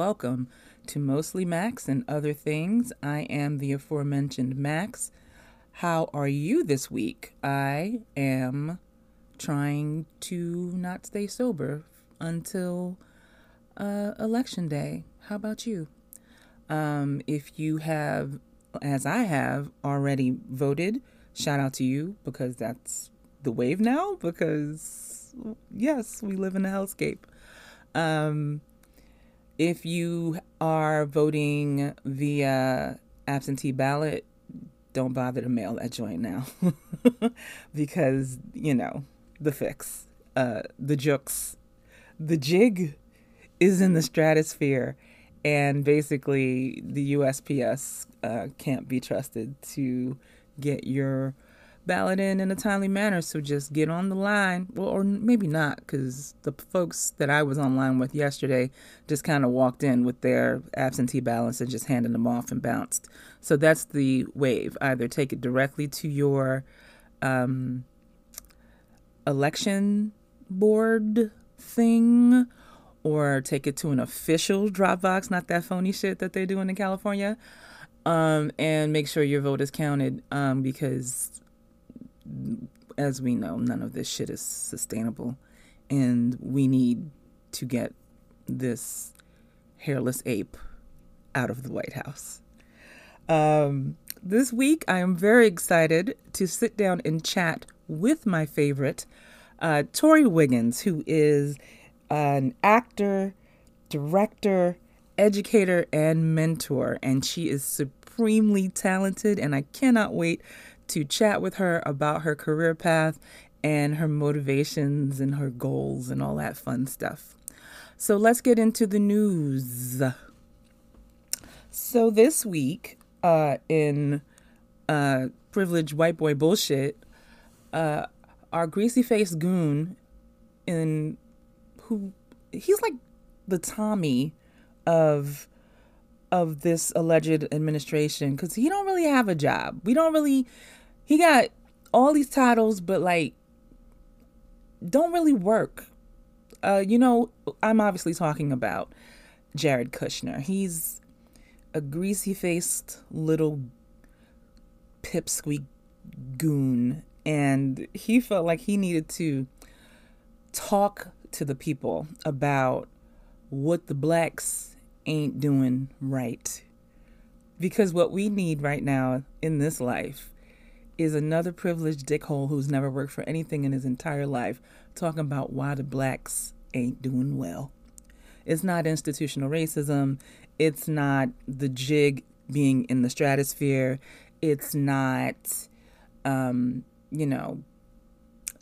welcome to Mostly Max and Other Things. I am the aforementioned Max. How are you this week? I am trying to not stay sober until uh, election day. How about you? Um, if you have, as I have, already voted, shout out to you because that's the wave now. Because, yes, we live in a hellscape. Um, if you are voting via absentee ballot, don't bother to mail that joint now because, you know, the fix, uh, the jokes, the jig is in the stratosphere. And basically, the USPS uh, can't be trusted to get your ballot in in a timely manner. So just get on the line. Well, or maybe not, because the folks that I was online with yesterday just kind of walked in with their absentee ballots and just handed them off and bounced. So that's the wave. Either take it directly to your um, election board thing or take it to an official drop box, not that phony shit that they're doing in California. Um, and make sure your vote is counted um, because as we know, none of this shit is sustainable. And we need to get this hairless ape out of the White House. Um, this week, I am very excited to sit down and chat with my favorite, uh, Tori Wiggins, who is an actor, director, educator, and mentor. And she is supremely talented, and I cannot wait to chat with her about her career path and her motivations and her goals and all that fun stuff. So let's get into the news. So this week, uh, in uh, privileged white boy bullshit, uh, our greasy faced goon, in who he's like the Tommy of of this alleged administration because he don't really have a job. We don't really he got all these titles, but like don't really work. Uh, you know, I'm obviously talking about Jared Kushner. He's a greasy faced little pipsqueak goon, and he felt like he needed to talk to the people about what the blacks ain't doing right. Because what we need right now in this life is another privileged dickhole who's never worked for anything in his entire life talking about why the blacks ain't doing well. It's not institutional racism. It's not the jig being in the stratosphere. It's not, um, you know,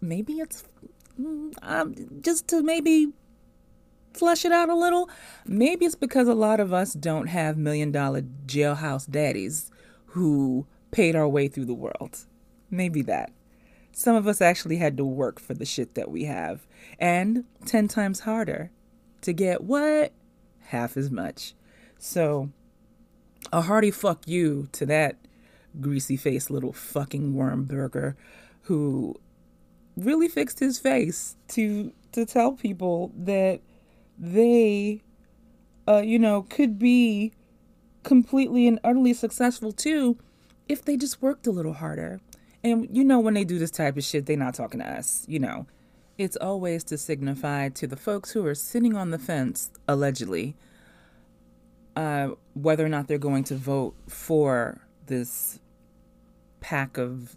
maybe it's um, just to maybe flush it out a little. Maybe it's because a lot of us don't have million dollar jailhouse daddies who paid our way through the world. Maybe that. Some of us actually had to work for the shit that we have, and 10 times harder to get what? Half as much. So, a hearty fuck you to that greasy faced little fucking worm burger who really fixed his face to to tell people that they uh you know could be completely and utterly successful too if they just worked a little harder and you know, when they do this type of shit, they're not talking to us, you know. It's always to signify to the folks who are sitting on the fence, allegedly, uh, whether or not they're going to vote for this pack of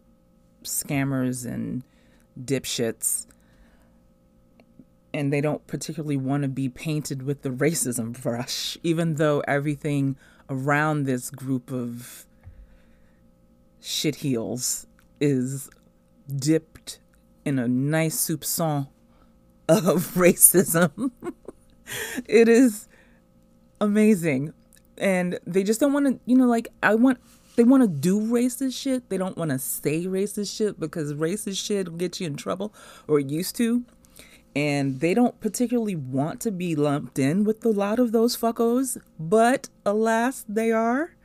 scammers and dipshits. And they don't particularly want to be painted with the racism brush, even though everything around this group of shitheels is dipped in a nice soupçon of racism. it is amazing. And they just don't want to, you know, like, I want, they want to do racist shit. They don't want to say racist shit because racist shit will get you in trouble or used to. And they don't particularly want to be lumped in with a lot of those fuckos, but alas, they are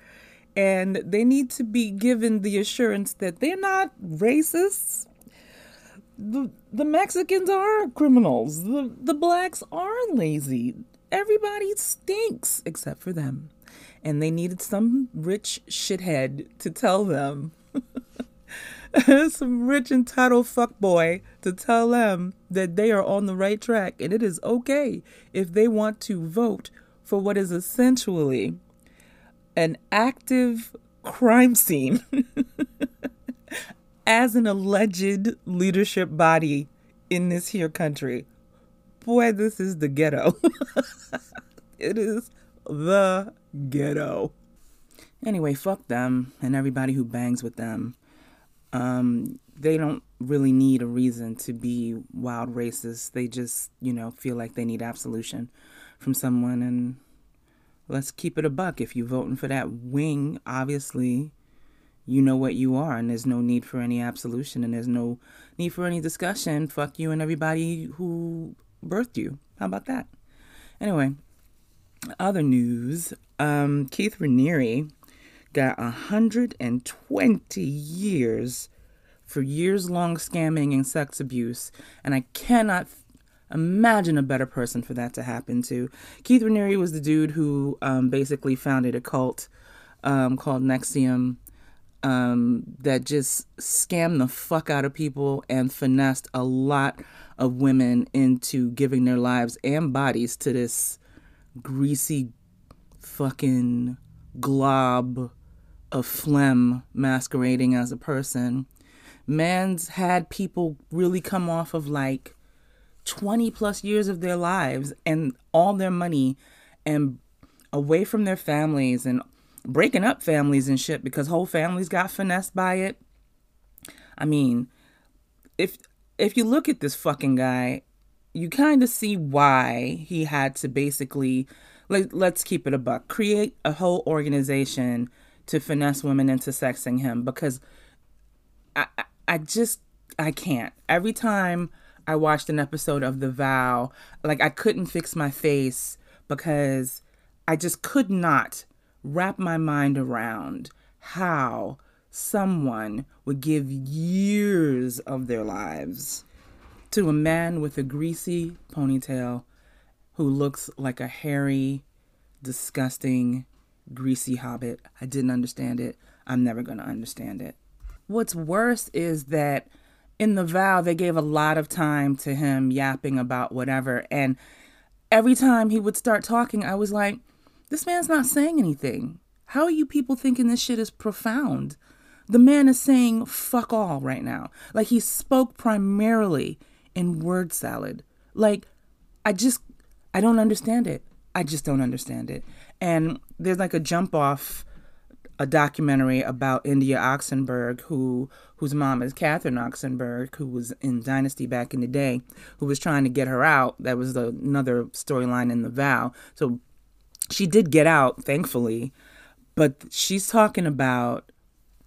and they need to be given the assurance that they're not racists. The, the Mexicans are criminals. The, the blacks are lazy. everybody stinks except for them. And they needed some rich shithead to tell them, some rich entitled fuckboy to tell them that they are on the right track and it is okay if they want to vote for what is essentially an active crime scene as an alleged leadership body in this here country. Boy, this is the ghetto. it is the ghetto. Anyway, fuck them and everybody who bangs with them. Um, they don't really need a reason to be wild racist. They just, you know, feel like they need absolution from someone and let's keep it a buck. If you're voting for that wing, obviously you know what you are, and there's no need for any absolution, and there's no need for any discussion. Fuck you and everybody who birthed you. How about that? Anyway, other news um, Keith Raniere got 120 years for years long scamming and sex abuse, and I cannot Imagine a better person for that to happen to. Keith Raniere was the dude who um, basically founded a cult um, called NXIVM um, that just scammed the fuck out of people and finessed a lot of women into giving their lives and bodies to this greasy fucking glob of phlegm masquerading as a person. Man's had people really come off of like 20 plus years of their lives and all their money and away from their families and breaking up families and shit because whole families got finessed by it. I mean, if if you look at this fucking guy, you kind of see why he had to basically let, let's keep it a buck, create a whole organization to finesse women into sexing him because I I just I can't. Every time I watched an episode of The Vow, like I couldn't fix my face because I just could not wrap my mind around how someone would give years of their lives to a man with a greasy ponytail who looks like a hairy, disgusting, greasy hobbit. I didn't understand it. I'm never going to understand it. What's worse is that in the vow, they gave a lot of time to him yapping about whatever. And every time he would start talking, I was like, this man's not saying anything. How are you people thinking this shit is profound? The man is saying fuck all right now. Like he spoke primarily in word salad. Like, I just, I don't understand it. I just don't understand it. And there's like a jump off a documentary about India Oxenberg, who whose mom is Catherine Oxenberg, who was in Dynasty back in the day, who was trying to get her out. That was the, another storyline in the vow. So she did get out, thankfully, but she's talking about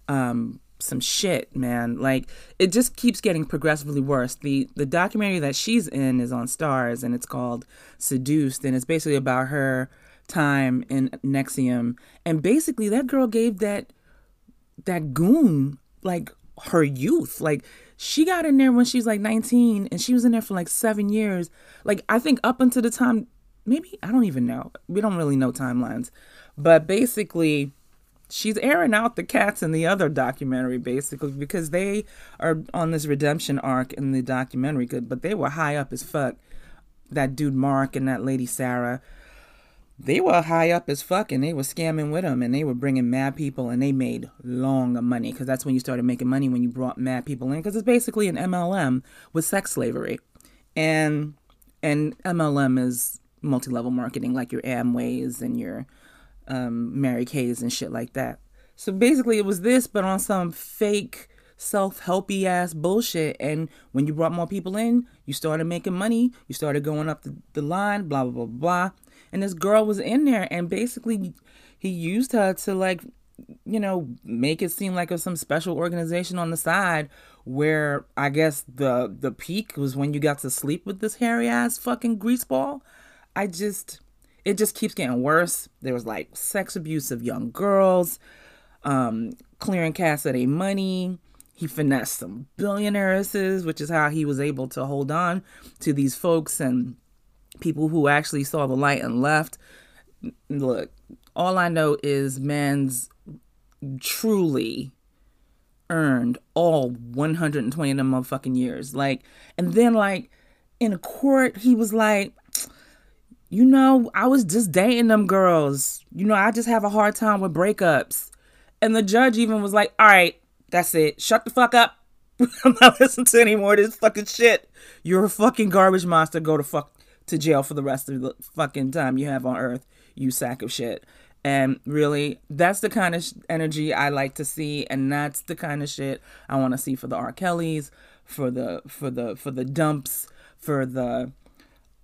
um, some shit, man. Like it just keeps getting progressively worse. The the documentary that she's in is on Starz and it's called Seduced, and it's basically about her time in NXIVM, and basically that girl gave that that goon like her youth. Like she got in there when she was like 19 and she was in there for like 7 years. Like I think up until the time maybe I don't even know. We don't really know timelines. But basically she's airing out the cats in the other documentary basically because they are on this redemption arc in the documentary good but they were high up as fuck that dude mark and that lady sarah they were high up as fuck and they were scamming with them and they were bringing mad people and they made long money because that's when you started making money when you brought mad people in because it's basically an MLM with sex slavery and and MLM is multi-level marketing like your Amways and your um, Mary Kay's and shit like that. So basically it was this but on some fake self-helpy ass bullshit and when you brought more people in you started making money you started going up the, the line blah blah blah blah and this girl was in there and basically he used her to like you know make it seem like it was some special organization on the side where i guess the the peak was when you got to sleep with this hairy ass fucking greaseball i just it just keeps getting worse. There was like sex abuse of young girls um clearing Cassidy money. He finessed some billionairesses which is how he was able to hold on to these folks and people who actually saw the light and left. Look, all I know is man's truly earned all 120 of them motherfucking years. Like, and then like in a court, he was like, you know, I was just dating them girls. You know, I just have a hard time with breakups. And the judge even was like, all right, that's it. Shut the fuck up. I'm not listening to any more of this fucking shit. You're a fucking garbage monster. Go to fuck to jail for the rest of the fucking time you have on earth, you sack of shit. And really, that's the kind of sh- energy I like to see, and that's the kind of shit I want to see for the R. Kellys, for the for the for the dumps, for the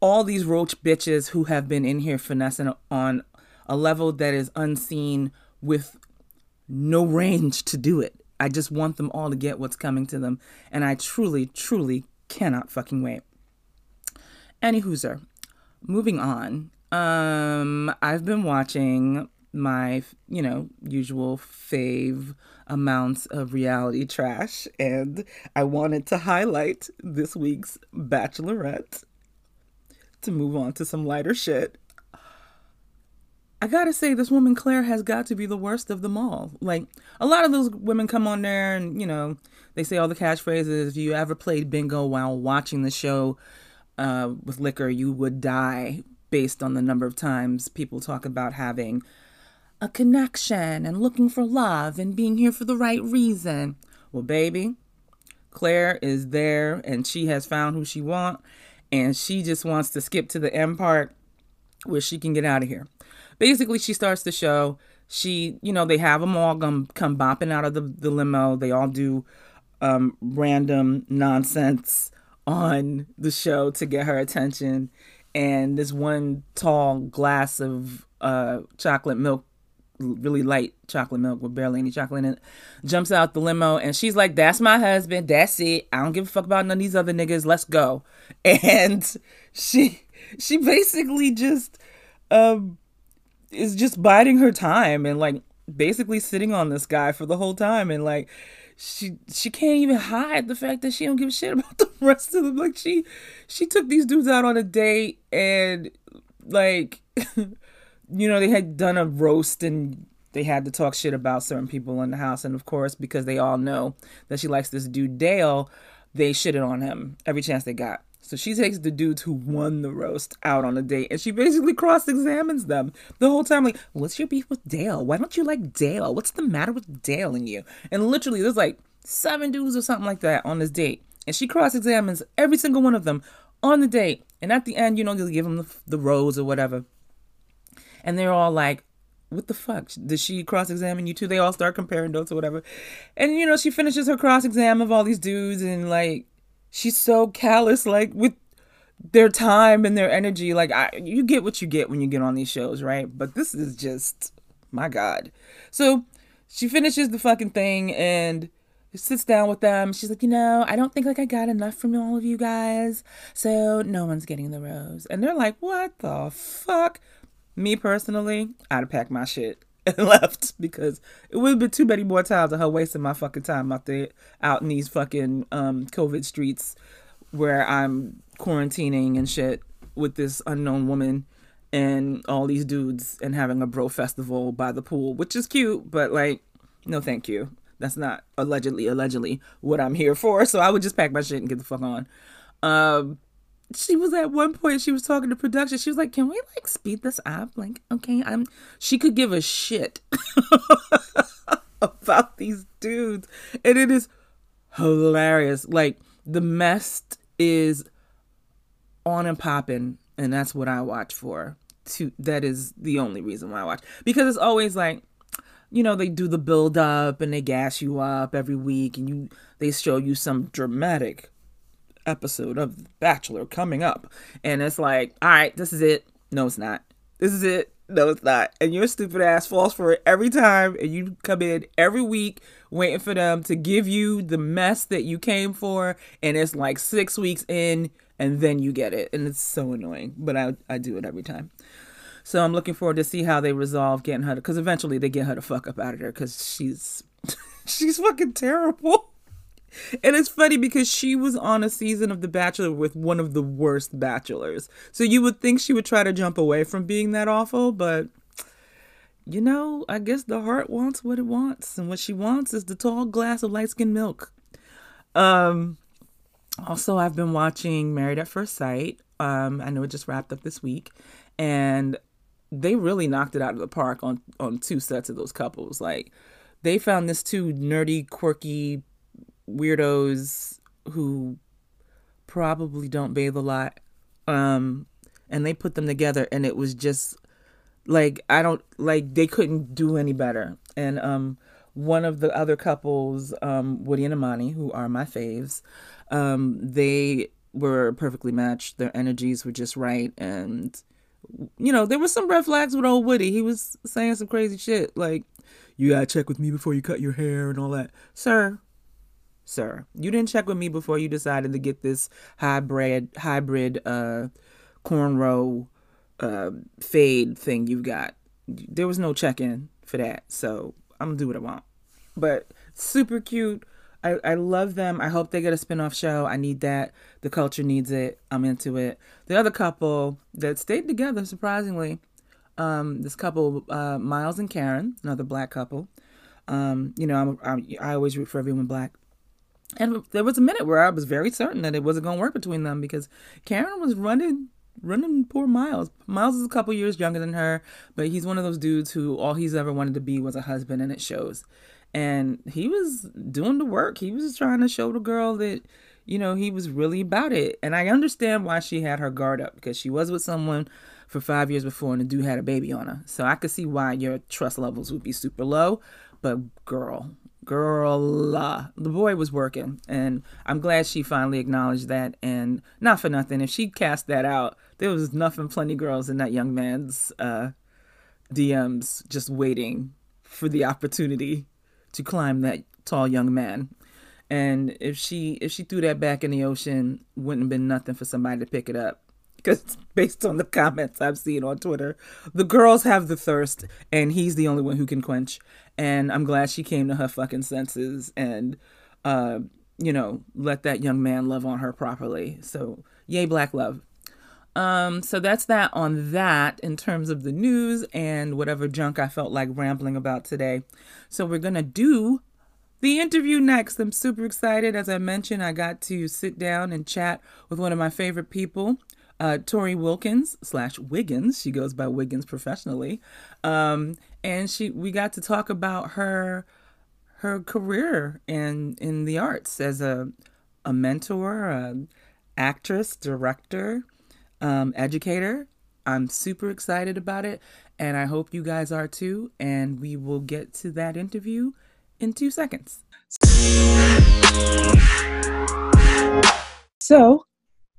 all these roach bitches who have been in here finessing on a level that is unseen with no range to do it. I just want them all to get what's coming to them, and I truly, truly cannot fucking wait. Any hooser, moving on. Um, I've been watching my, you know, usual fave amounts of reality trash, and I wanted to highlight this week's Bachelorette to move on to some lighter shit. I gotta say, this woman Claire has got to be the worst of them all. Like, a lot of those women come on there and, you know, they say all the catchphrases. If you ever played bingo while watching the show uh, with liquor, you would die based on the number of times people talk about having a connection and looking for love and being here for the right reason. Well, baby, Claire is there and she has found who she wants and she just wants to skip to the end part where she can get out of here. Basically, she starts the show. She, you know, they have them all come, come bopping out of the, the limo. They all do um, random nonsense on the show to get her attention and this one tall glass of uh, chocolate milk, really light chocolate milk with barely any chocolate in it, jumps out the limo and she's like, "That's my husband. That's it. I don't give a fuck about none of these other niggas. Let's go." And she she basically just um is just biding her time and like basically sitting on this guy for the whole time and like she she can't even hide the fact that she don't give a shit about the rest of them. Like she she took these dudes out on a date and like you know they had done a roast and they had to talk shit about certain people in the house and of course because they all know that she likes this dude Dale, they shitted on him every chance they got. So she takes the dudes who won the roast out on a date and she basically cross examines them the whole time. Like, what's your beef with Dale? Why don't you like Dale? What's the matter with Dale and you? And literally, there's like seven dudes or something like that on this date. And she cross examines every single one of them on the date. And at the end, you know, they'll give them the, the rose or whatever. And they're all like, what the fuck? Did she cross examine you too? They all start comparing notes or whatever. And, you know, she finishes her cross exam of all these dudes and like, she's so callous like with their time and their energy. Like I, you get what you get when you get on these shows right? But this is just my god. So she finishes the fucking thing and sits down with them. She's like you know i don't think like i got enough from all of you guys so no one's getting the rose. And they're like what the fuck? Me personally i'd have packed my shit and left because it would have been too many more times of her wasting my fucking time out there out in these fucking um COVID streets where I'm quarantining and shit with this unknown woman and all these dudes and having a bro festival by the pool, which is cute, but like, no thank you. That's not allegedly, allegedly what I'm here for. So I would just pack my shit and get the fuck on. Um, she was at one point she was talking to production. She was like can we like speed this up? Like okay i'm she could give a shit about these dudes. And it is hilarious. Like the mess is on and popping and that's what i watch for. To that is the only reason why i watch. Because it's always like you know they do the build up and they gas you up every week and you they show you some dramatic episode of Bachelor coming up. And it's like, all right, this is it. No, it's not. This is it. No, it's not. And your stupid ass falls for it every time. And you come in every week waiting for them to give you the mess that you came for. And it's like six weeks in, and then you get it. And it's so annoying. But I, I do it every time. So I'm looking forward to see how they resolve getting her because eventually they get her to fuck up out of there because she's she's fucking terrible. And it's funny because she was on a season of The Bachelor with one of the worst bachelors. So you would think she would try to jump away from being that awful, but you know, I guess the heart wants what it wants, and what she wants is the tall glass of light skinned milk. Um also I've been watching Married at First Sight. Um, I know it just wrapped up this week, and they really knocked it out of the park on on two sets of those couples. Like they found this two nerdy, quirky weirdos who probably don't bathe a lot. Um, and they put them together and it was just like I don't like they couldn't do any better. And um one of the other couples, um, Woody and Imani, who are my faves, um, they were perfectly matched. Their energies were just right and you know, there was some red flags with old Woody. He was saying some crazy shit like, you gotta check with me before you cut your hair and all that. Sir, sir, you didn't check with me before you decided to get this hybrid hybrid uh cornrow uh fade thing you've got. There was no check in for that. So I'm gonna do what I want. But super cute. I, I love them. I hope they get a spin-off show. I need that. The culture needs it. I'm into it. The other couple that stayed together, surprisingly, um, this couple, uh, Miles and Karen, another black couple. Um, you know, I'm, I'm, i always root for everyone black. And there was a minute where I was very certain that it wasn't going to work between them because Karen was running running poor Miles. Miles is a couple years younger than her, but he's one of those dudes who all he's ever wanted to be was a husband, and it shows. And he was doing the work. He was trying to show the girl that, you know, he was really about it. And I understand why she had her guard up because she was with someone for five years before and the dude had a baby on her. So I could see why your trust levels would be super low. But girl, girl, uh, the boy was working. And I'm glad she finally acknowledged that. And not for nothing, if she cast that out, there was nothing plenty girls in that young man's uh, DMs just waiting for the opportunity to climb that tall young man. And if she if she threw that back in the ocean, wouldn't have been nothing for somebody to pick it up because based on the comments I've seen on Twitter, the girls have the thirst, and he's the only one who can quench. And I'm glad she came to her fucking senses and, uh, you know, let that young man love on her properly. So, yay, black love. Um, so that's that on that in terms of the news and whatever junk I felt like rambling about today. So we're gonna do the interview next. I'm super excited. As I mentioned, I got to sit down and chat with one of my favorite people, uh, Tori Wilkins slash Wiggins. She goes by Wiggins professionally, um, and she we got to talk about her her career in in the arts as a a mentor, a actress, director, um, educator. I'm super excited about it, and I hope you guys are too. And we will get to that interview in two seconds. So,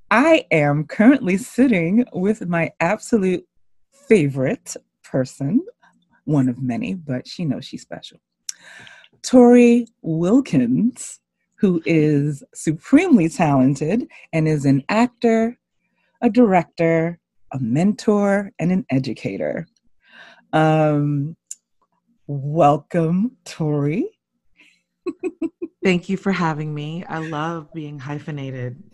I am currently sitting with my absolute favorite person, one of many, but she knows she's special. Tori Wilkins, who is supremely talented and is an actor, a director, a mentor, and an educator. Um, welcome, Tori. Thank you for having me. I love being hyphenated.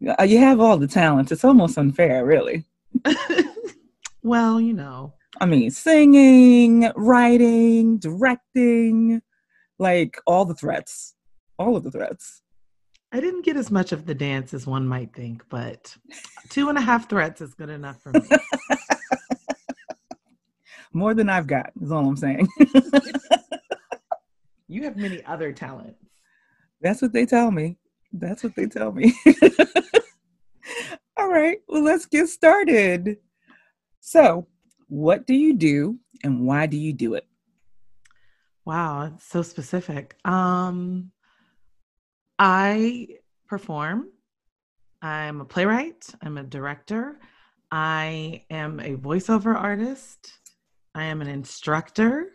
You have all the talents. It's almost unfair, really. well, you know. I mean, singing, writing, directing, like all the threats. All of the threats. I didn't get as much of the dance as one might think, but two and a half threats is good enough for me. More than I've got, is all I'm saying. You have many other talents. That's what they tell me. That's what they tell me. All right, well, let's get started. So, what do you do and why do you do it? Wow, it's so specific. Um, I perform. I'm a playwright. I'm a director. I am a voiceover artist. I am an instructor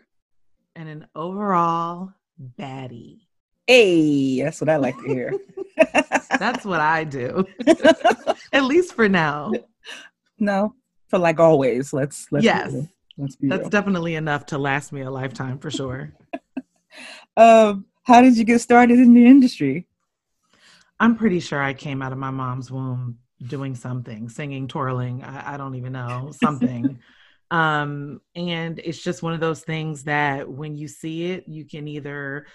and an overall baddie. Hey, that's what I like to hear. that's what I do. At least for now. No, for like always. Let's let's yes. Be, let's be that's real. definitely enough to last me a lifetime for sure. um, How did you get started in the industry? I'm pretty sure I came out of my mom's womb doing something, singing, twirling. I, I don't even know something. um, and it's just one of those things that when you see it, you can either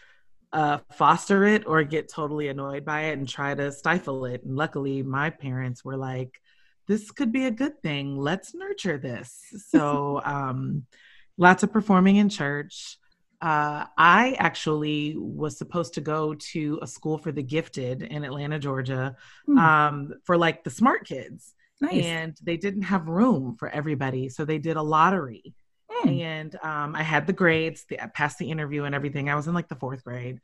uh, foster it or get totally annoyed by it and try to stifle it. And luckily, my parents were like, "This could be a good thing. Let's nurture this." So, um, lots of performing in church uh, I actually was supposed to go to a school for the gifted in Atlanta, Georgia, hmm. um, for like the smart kids. Nice. And they didn't have room for everybody. So they did a lottery. Hmm. And um, I had the grades, the, I passed the interview and everything. I was in like the fourth grade.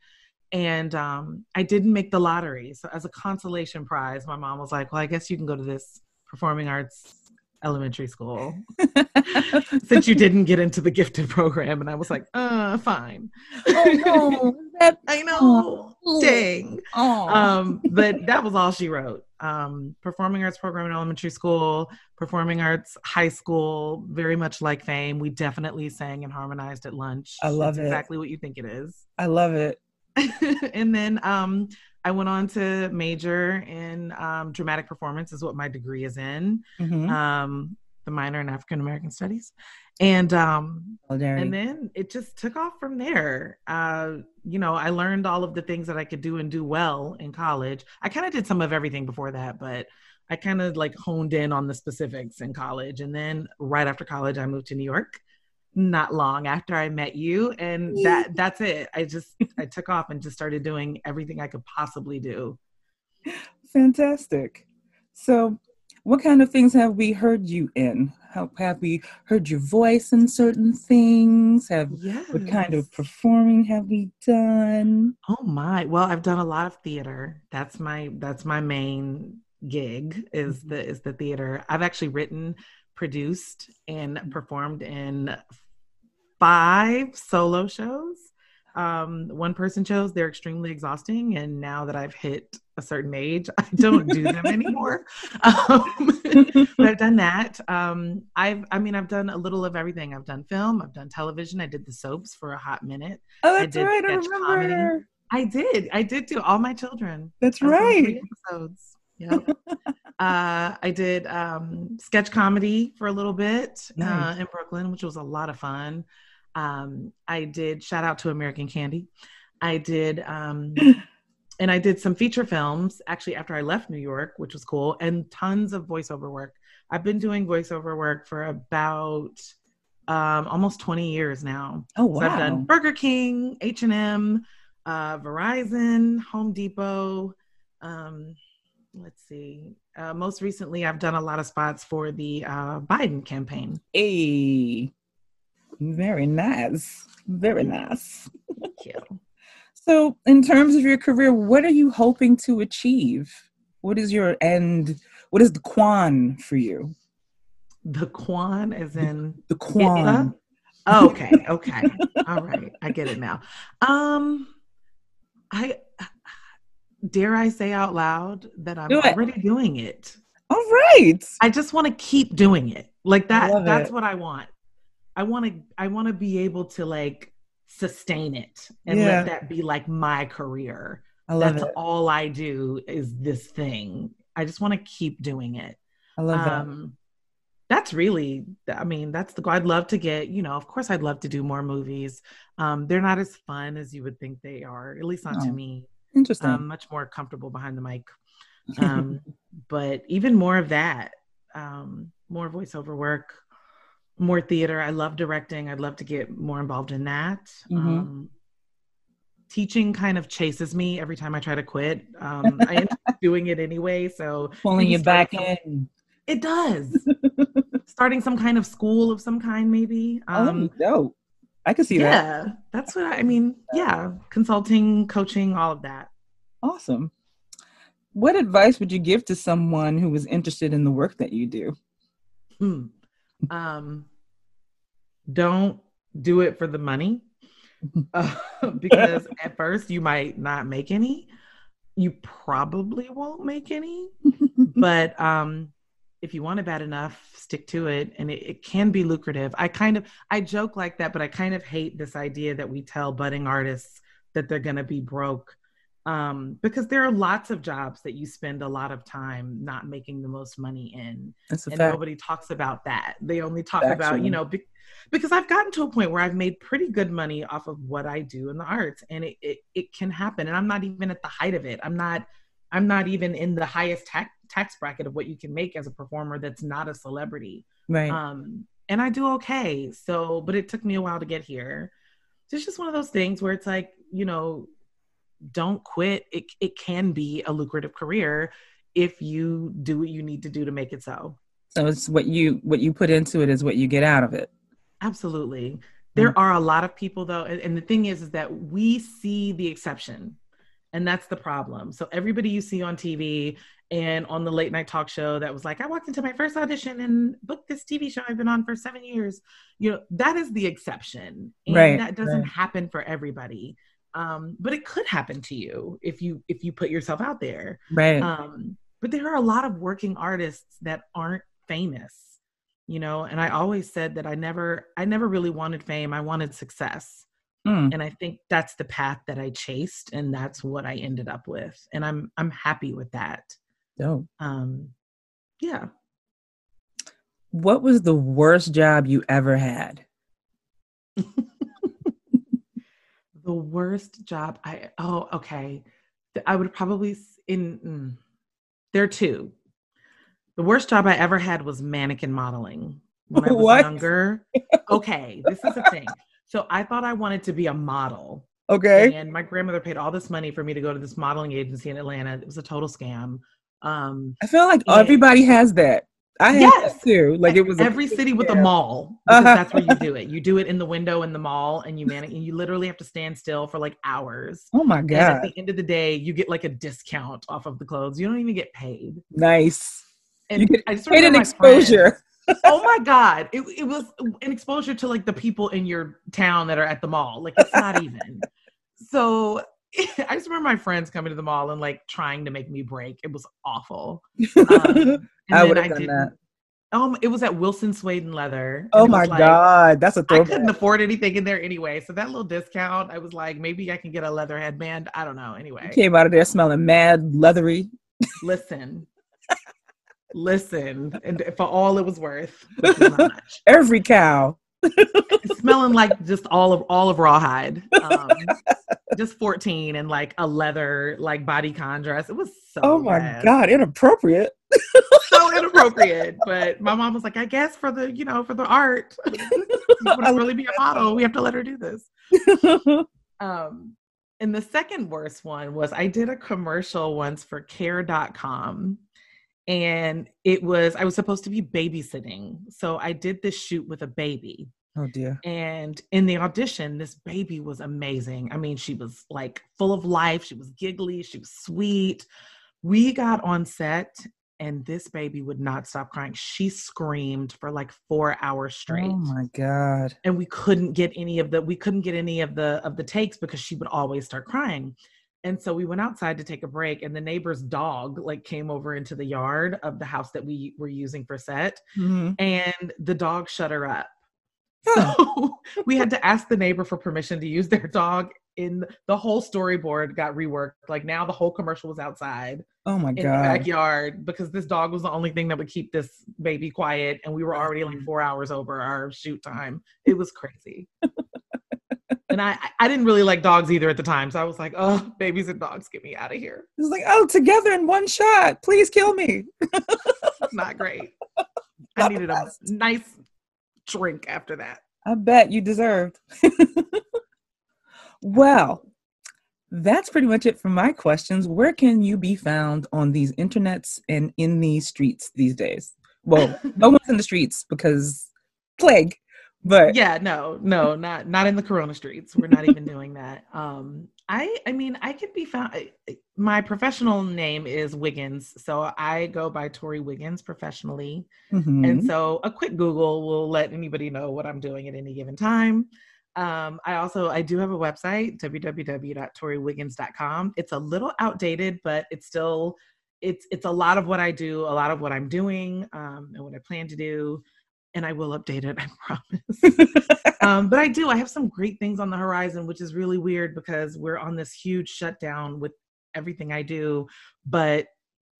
And um, I didn't make the lottery. So, as a consolation prize, my mom was like, Well, I guess you can go to this performing arts elementary school since you didn't get into the gifted program and i was like uh fine. Oh no that, i know. Oh, dang. Oh. um but that was all she wrote. Um performing arts program in elementary school performing arts high school very much like fame. We definitely sang and harmonized at lunch. I love That's it. exactly what you think it is. I love it. And then um I went on to major in um, dramatic performance, is what my degree is in. Mm-hmm. Um, the minor in African American Studies, and um, and then it just took off from there. Uh, you know, I learned all of the things that I could do and do well in college. I kind of did some of everything before that, but I kind of like honed in on the specifics in college. And then right after college, I moved to New York not long after I met you and that that's it. I just I took off and just started doing everything I could possibly do. Fantastic. So, what kind of things have we heard you in? How have we heard your voice in certain things? Have yes. what kind of performing have we done? Oh my. Well, I've done a lot of theater. That's my that's my main gig is mm-hmm. the is the theater. I've actually written produced and performed in five solo shows. Um, one person shows, they're extremely exhausting. And now that I've hit a certain age, I don't do them anymore. Um, but I've done that. Um, I've, I mean, I've done a little of everything. I've done film, I've done television. I did the soaps for a hot minute. Oh, that's I right. I remember. Comedy. I did. I did do all my children. That's right. Episodes. Yep. uh, I did um, sketch comedy for a little bit nice. uh, in Brooklyn, which was a lot of fun. Um, I did shout out to American Candy. I did, um, and I did some feature films actually after I left New York, which was cool, and tons of voiceover work. I've been doing voiceover work for about um, almost 20 years now. Oh wow! So I've done Burger King, H and M, uh, Verizon, Home Depot. Um, let's see. Uh, most recently, I've done a lot of spots for the uh, Biden campaign. Hey. Very nice. Very nice. Thank you. so, in terms of your career, what are you hoping to achieve? What is your end? What is the quan for you? The quan is in the quan. Oh, okay, okay. All right. I get it now. Um I dare I say out loud that I'm Do already doing it. All right. I just want to keep doing it. Like that that's it. what I want. I want to I want to be able to like sustain it and yeah. let that be like my career. I love That's it. all I do is this thing. I just want to keep doing it. I love um, that. That's really, I mean, that's the goal. I'd love to get, you know, of course, I'd love to do more movies. Um, they're not as fun as you would think they are, at least not oh, to me. Interesting. I'm much more comfortable behind the mic. Um, but even more of that, um, more voiceover work, more theater. I love directing. I'd love to get more involved in that. Mm-hmm. Um, teaching kind of chases me every time I try to quit. Um, I end up doing it anyway. So pulling you back in. It does. starting some kind of school of some kind, maybe. Oh, um, oh, no. I can see yeah, that. Yeah, that's what I, I mean. Yeah, consulting, coaching, all of that. Awesome. What advice would you give to someone who is interested in the work that you do? Hmm. Um, don't do it for the money uh, because at first you might not make any. You probably won't make any, but um, if you want it bad enough, stick to it, and it, it can be lucrative. I kind of I joke like that, but I kind of hate this idea that we tell budding artists that they're going to be broke um, because there are lots of jobs that you spend a lot of time not making the most money in That's a and fact. nobody talks about that. They only talk about you know be- because i've gotten to a point where i've made pretty good money off of what i do in the arts and it, it, it can happen and i'm not even at the height of it. I'm not i'm not even in the highest tax tax bracket of what you can make as a performer that's not a celebrity. Right. um and i do okay so but it took me a while to get here. So it's just one of those things where it's like you know don't quit. It, it can be a lucrative career if you do what you need to do to make it so. So it's what you what you put into it is what you get out of it. absolutely. There mm. are a lot of people though and, and the thing is is that we see the exception and that's the problem. So everybody you see on tv and on the late night talk show that was like i walked into my first audition and booked this tv show i've been on for seven years you know that is the exception and Right, that doesn't right. happen for everybody um, but it could happen to you if you if you put yourself out there Right. um, but there are a lot of working artists that aren't famous you know and i always said that i never i never really wanted fame i wanted success Mm. and i think that's the path that i chased and that's what i ended up with and i'm i'm happy with that Dope. um yeah What was the worst job you ever had? the worst job i oh okay. I would probably in mm, there are two. The worst job i ever had was mannequin modeling when i was What? younger. Okay this is a thing. So i thought i wanted to be a model. Okay. and my grandmother paid all this money for me to go to this modeling agency in atlanta. It was a total scam. Um I feel like everybody has that. I had Yes. that too. Like it was every city with a mall Uh-huh. that's where you do it you do it in the window in the mall and you man and you literally have to stand still for like hours Oh my and at the end of the day you get like a discount off of the clothes you don't even get paid Nice. and You get I just Paid an friends- exposure. oh my god it, it was an exposure to like the people in your town that are at the mall like it's not even so i just remember my friends coming to the mall and like trying to make me break it was awful um, and I would've done didn't- that. um it was at wilson Suede and leather Oh my like- god. That's a I throwback. couldn't afford anything in there anyway. So that little discount, I was like, maybe I can get a leather headband. I don't know. Anyway, Came out of there smelling mad leathery. listen, listen, and for all it was worth, which was not much. Every cow. Smelling like just all of all of rawhide. Um, just 14 and like a leather like body con dress. It was so Oh my bad. god, inappropriate. so inappropriate. But my mom was like, I guess for the you know for the art, want to really be a model, we have to let her do this. Um, and the second worst one was I did a commercial once for care.com and it was I was supposed to be babysitting. So I did this shoot with a baby. oh dear. And in the audition, this baby was amazing. I mean, she was like full of life, she was giggly, she was sweet. We got on set and this baby would not stop crying. She screamed for like 4 hours oh, straight Oh my god. and we couldn't get any of the we couldn't get any of the of the takes because she would always start crying and so we went outside to take a break and the neighbor's dog like came over into the yard of the house that we were using for set Mhm. and the dog shut her up so we had to ask the neighbor for permission to use their dog in the whole storyboard got reworked like now the whole commercial was outside Oh my in the god. backyard because this dog was the only thing that would keep this baby quiet and we were already like Mhm. four hours over our shoot time it was crazy and I I didn't really like dogs either at the time so I was like oh babies and dogs get me out of here It's like, oh, together in one shot. Please kill me. not great I Not the needed a nice drink after that I bet you deserved. well, that's pretty much it for my questions. Where can you be found on these internets and in these streets these days? Well, no one's in the streets because plague, but yeah no no not not in the corona streets. We're not even doing that. Um i i mean i could be found my professional name is wiggins so i go by tori wiggins professionally. Mhm. and so a quick google will let anybody know what i'm doing at any given time. Um, i also i do have a website www.toriwiggins.com it's a little outdated but it's still it's it's a lot of what i do a lot of what i'm doing um, and what i plan to do and I will update it, I promise. um, but I do. I have some great things on the horizon, which is really weird because we're on this huge shutdown with everything I do. But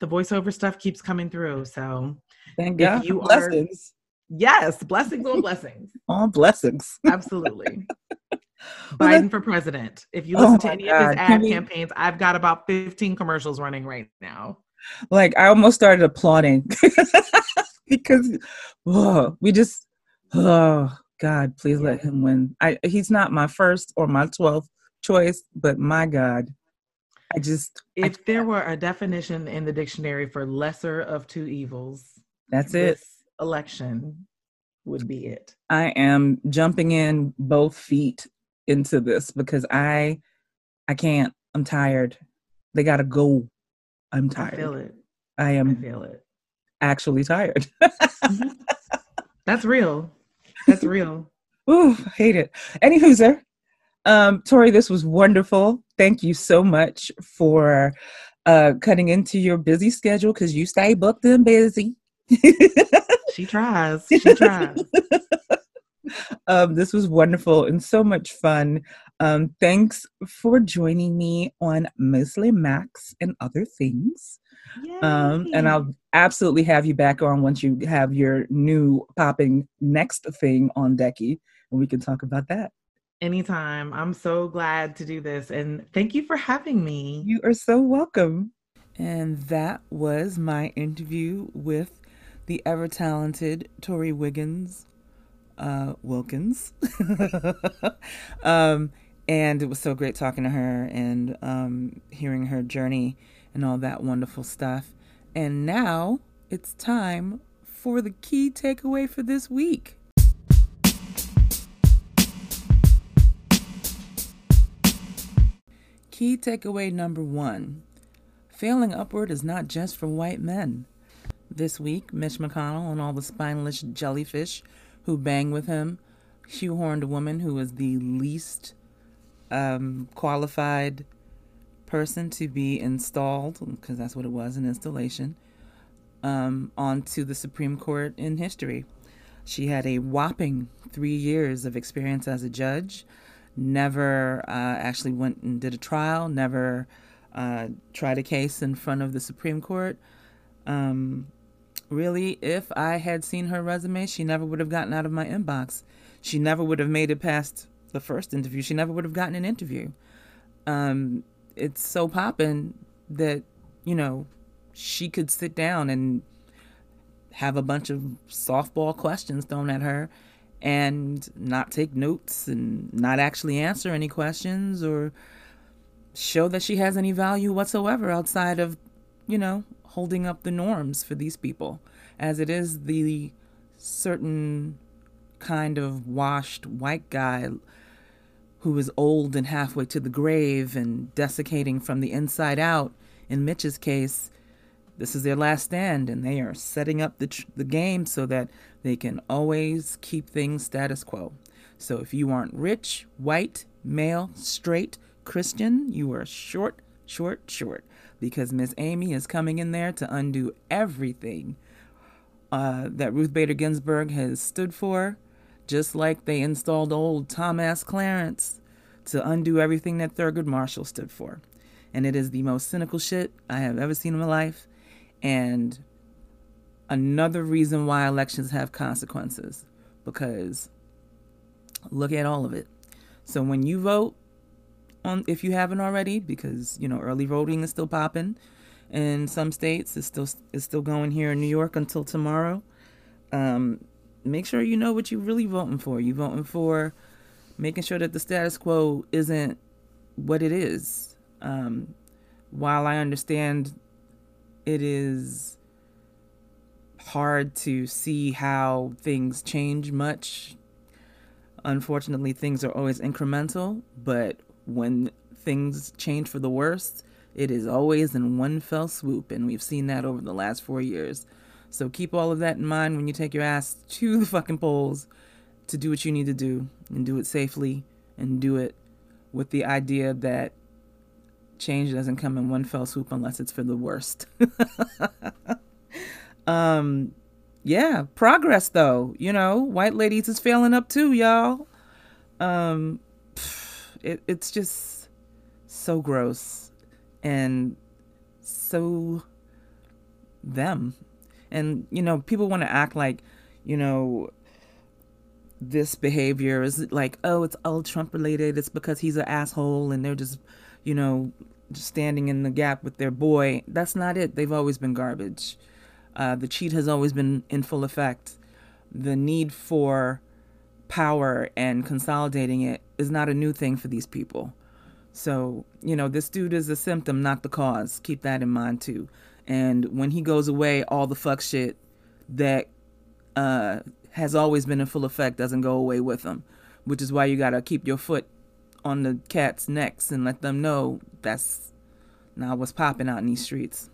the voiceover stuff keeps coming through. So thank God. You blessings. Are, yes, blessings on blessings. All blessings. Absolutely. Biden for president. If you listen oh to any God. of his ad campaigns, I've got about 15 commercials running right now. Like I almost started applauding because oh, we just oh God, please let him win. I he's not my first or my 12th choice, but my God. I just if I there were a definition in the dictionary for lesser of two evils, that's it. Election would be it. I am jumping in both feet into this because I I can't. I'm tired. They gotta go. I'm tired. I feel it. I am I feel it. Actually tired. mm-hmm. That's real. That's real. Ooh, hate it. Anywho, sir. Um, Tori, this was wonderful. Thank you so much for uh cutting into your busy schedule because you stay booked and busy. she tries. She tries. um, this was wonderful and so much fun. Um, thanks for joining me on Mostly Max and Other Things. Um, and I'll absolutely have you back on once you have your new popping next thing on Decky, and we can talk about that. Anytime. I'm so glad to do this. And thank you for having me. You are so welcome. And that was my interview with the ever talented Tori Wiggins uh, Wilkins. um, and it was so great talking to her and um, hearing her journey and all that wonderful stuff. And now it's time for the key takeaway for this week. Key takeaway number one failing upward is not just for white men. This week, Mitch McConnell and all the spineless jellyfish who bang with him shoehorned a woman who was the least um, qualified person to be installed, because that's what it was an installation, um, onto the Supreme Court in history. She had a whopping three years of experience as a judge, never uh, actually went and did a trial, never uh, tried a case in front of the Supreme Court. Um, really, if I had seen her resume, she never would have gotten out of my inbox. She never would have made it past the first interview. She never would have gotten an interview. Um, it's so popping that, you know, she could sit down and have a bunch of softball questions thrown at her and not take notes and not actually answer any questions or show that she has any value whatsoever outside of, you know, holding up the norms for these people, as it is the certain kind of washed white guy who is old and halfway to the grave and desiccating from the inside out. In Mitch's case, this is their last stand, and they are setting up the, tr- the game so that they can always keep things status quo. So if you aren't rich, white, male, straight, Christian, you are short, short, short because Miss Amy is coming in there to undo everything uh, that Ruth Bader Ginsburg has stood for, just like they installed old Thomas Clarence to undo everything that Thurgood Marshall stood for. And it is the most cynical shit I have ever seen in my life. And another reason why elections have consequences because look at all of it. So when you vote, on if you haven't already, because you know early voting is still popping in some states. It's still it's still going here in New York until tomorrow. Um, make sure you know what you're really voting for. You voting for making sure that the status quo isn't what it is. Um, while I understand it is hard to see how things change much. Unfortunately, things are always incremental, but when things change for the worst, it is always in one fell swoop, and we've seen that over the last four years. So keep all of that in mind when you take your ass to the fucking polls to do what you need to do and do it safely and do it with the idea that change doesn't come in one fell swoop unless it's for the worst. um, yeah, progress though. You know, white ladies is failing up too, y'all. Um, it, it's just so gross and so them. And you know, people want to act like, you know, this behavior is like, oh, it's all Trump related. It's because he's an asshole and they're just, you know, just standing in the gap with their boy. That's not it. They've always been garbage. Uh, the cheat has always been in full effect. The need for power and consolidating it is not a new thing for these people. So, you know, this dude is a symptom, not the cause. Keep that in mind too. And when he goes away, all the fuck shit that uh, has always been in full effect doesn't go away with him, which is why you gotta keep your foot on the cat's necks and let them know that's not what's popping out in these streets.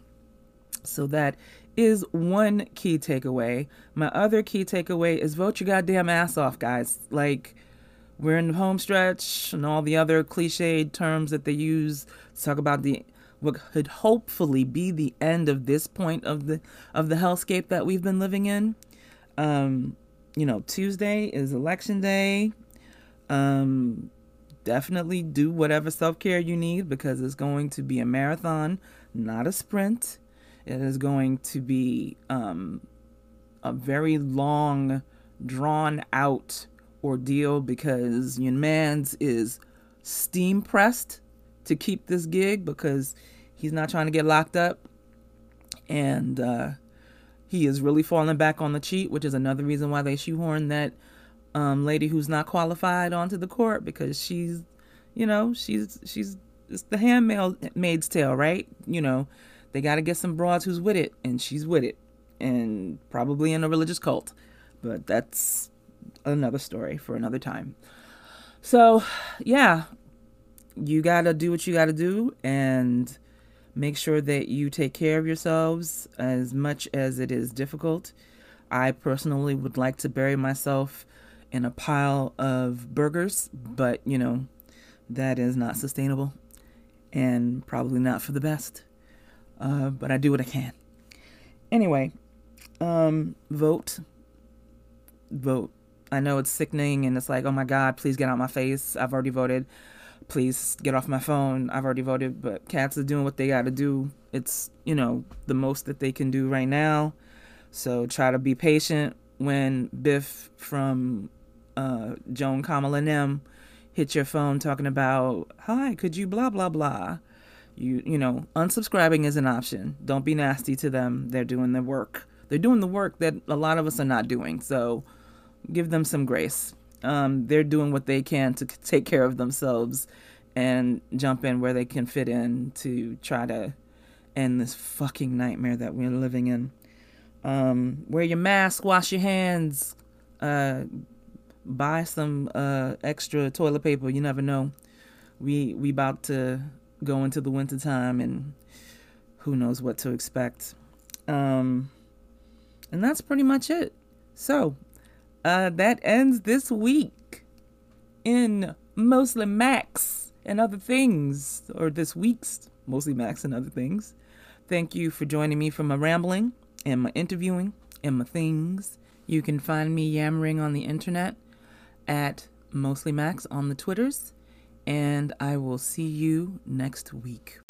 So that is one key takeaway. My other key takeaway is vote your goddamn ass off, guys. Like, we're in the home stretch and all the other cliched terms that they use to talk about the what could hopefully be the end of this point of the of the hellscape that we've been living in. Um, you know, Tuesday is election day. Um, definitely do whatever self care you need because it's going to be a marathon, not a sprint. It is going to be um, a very long, drawn out ordeal because your man's is steam pressed to keep this gig because he's not trying to get locked up. And uh, he is really falling back on the cheat, which is another reason why they shoehorn that um, lady who's not qualified onto the court because she's, you know, she's she's it's the handmaid's tale, right? You know, they got to get some broads who's with it, and she's with it, and probably in a religious cult. But that's another story for another time. So, yeah, you got to do what you got to do and make sure that you take care of yourselves as much as it is difficult. I personally would like to bury myself in a pile of burgers, but you know, that is not sustainable and probably not for the best. Uh, but I do what I can. Anyway, um, vote. Vote. I know it's sickening and it's like, oh my God, please get out my face. I've already voted. Please get off my phone. I've already voted. But cats are doing what they got to do. It's, you know, the most that they can do right now. So try to be patient when Biff from uh, Joe and Kamala Nem hit your phone talking about, hi, could you blah, blah, blah you you know unsubscribing is an option don't be nasty to them they're doing the work they're doing the work that a lot of us are not doing so give them some grace um, they're doing what they can to take care of themselves and jump in where they can fit in to try to end this fucking nightmare that we're living in um, wear your mask wash your hands uh, buy some uh, extra toilet paper you never know we we about to go into the wintertime and who knows what to expect. Um, and that's pretty much it. So, uh, that ends this week in Mostly Max and Other Things, or this week's Mostly Max and Other Things. Thank you for joining me for my rambling and my interviewing and my things. You can find me yammering on the internet at Mostly Max on the Twitters and I will see you next week.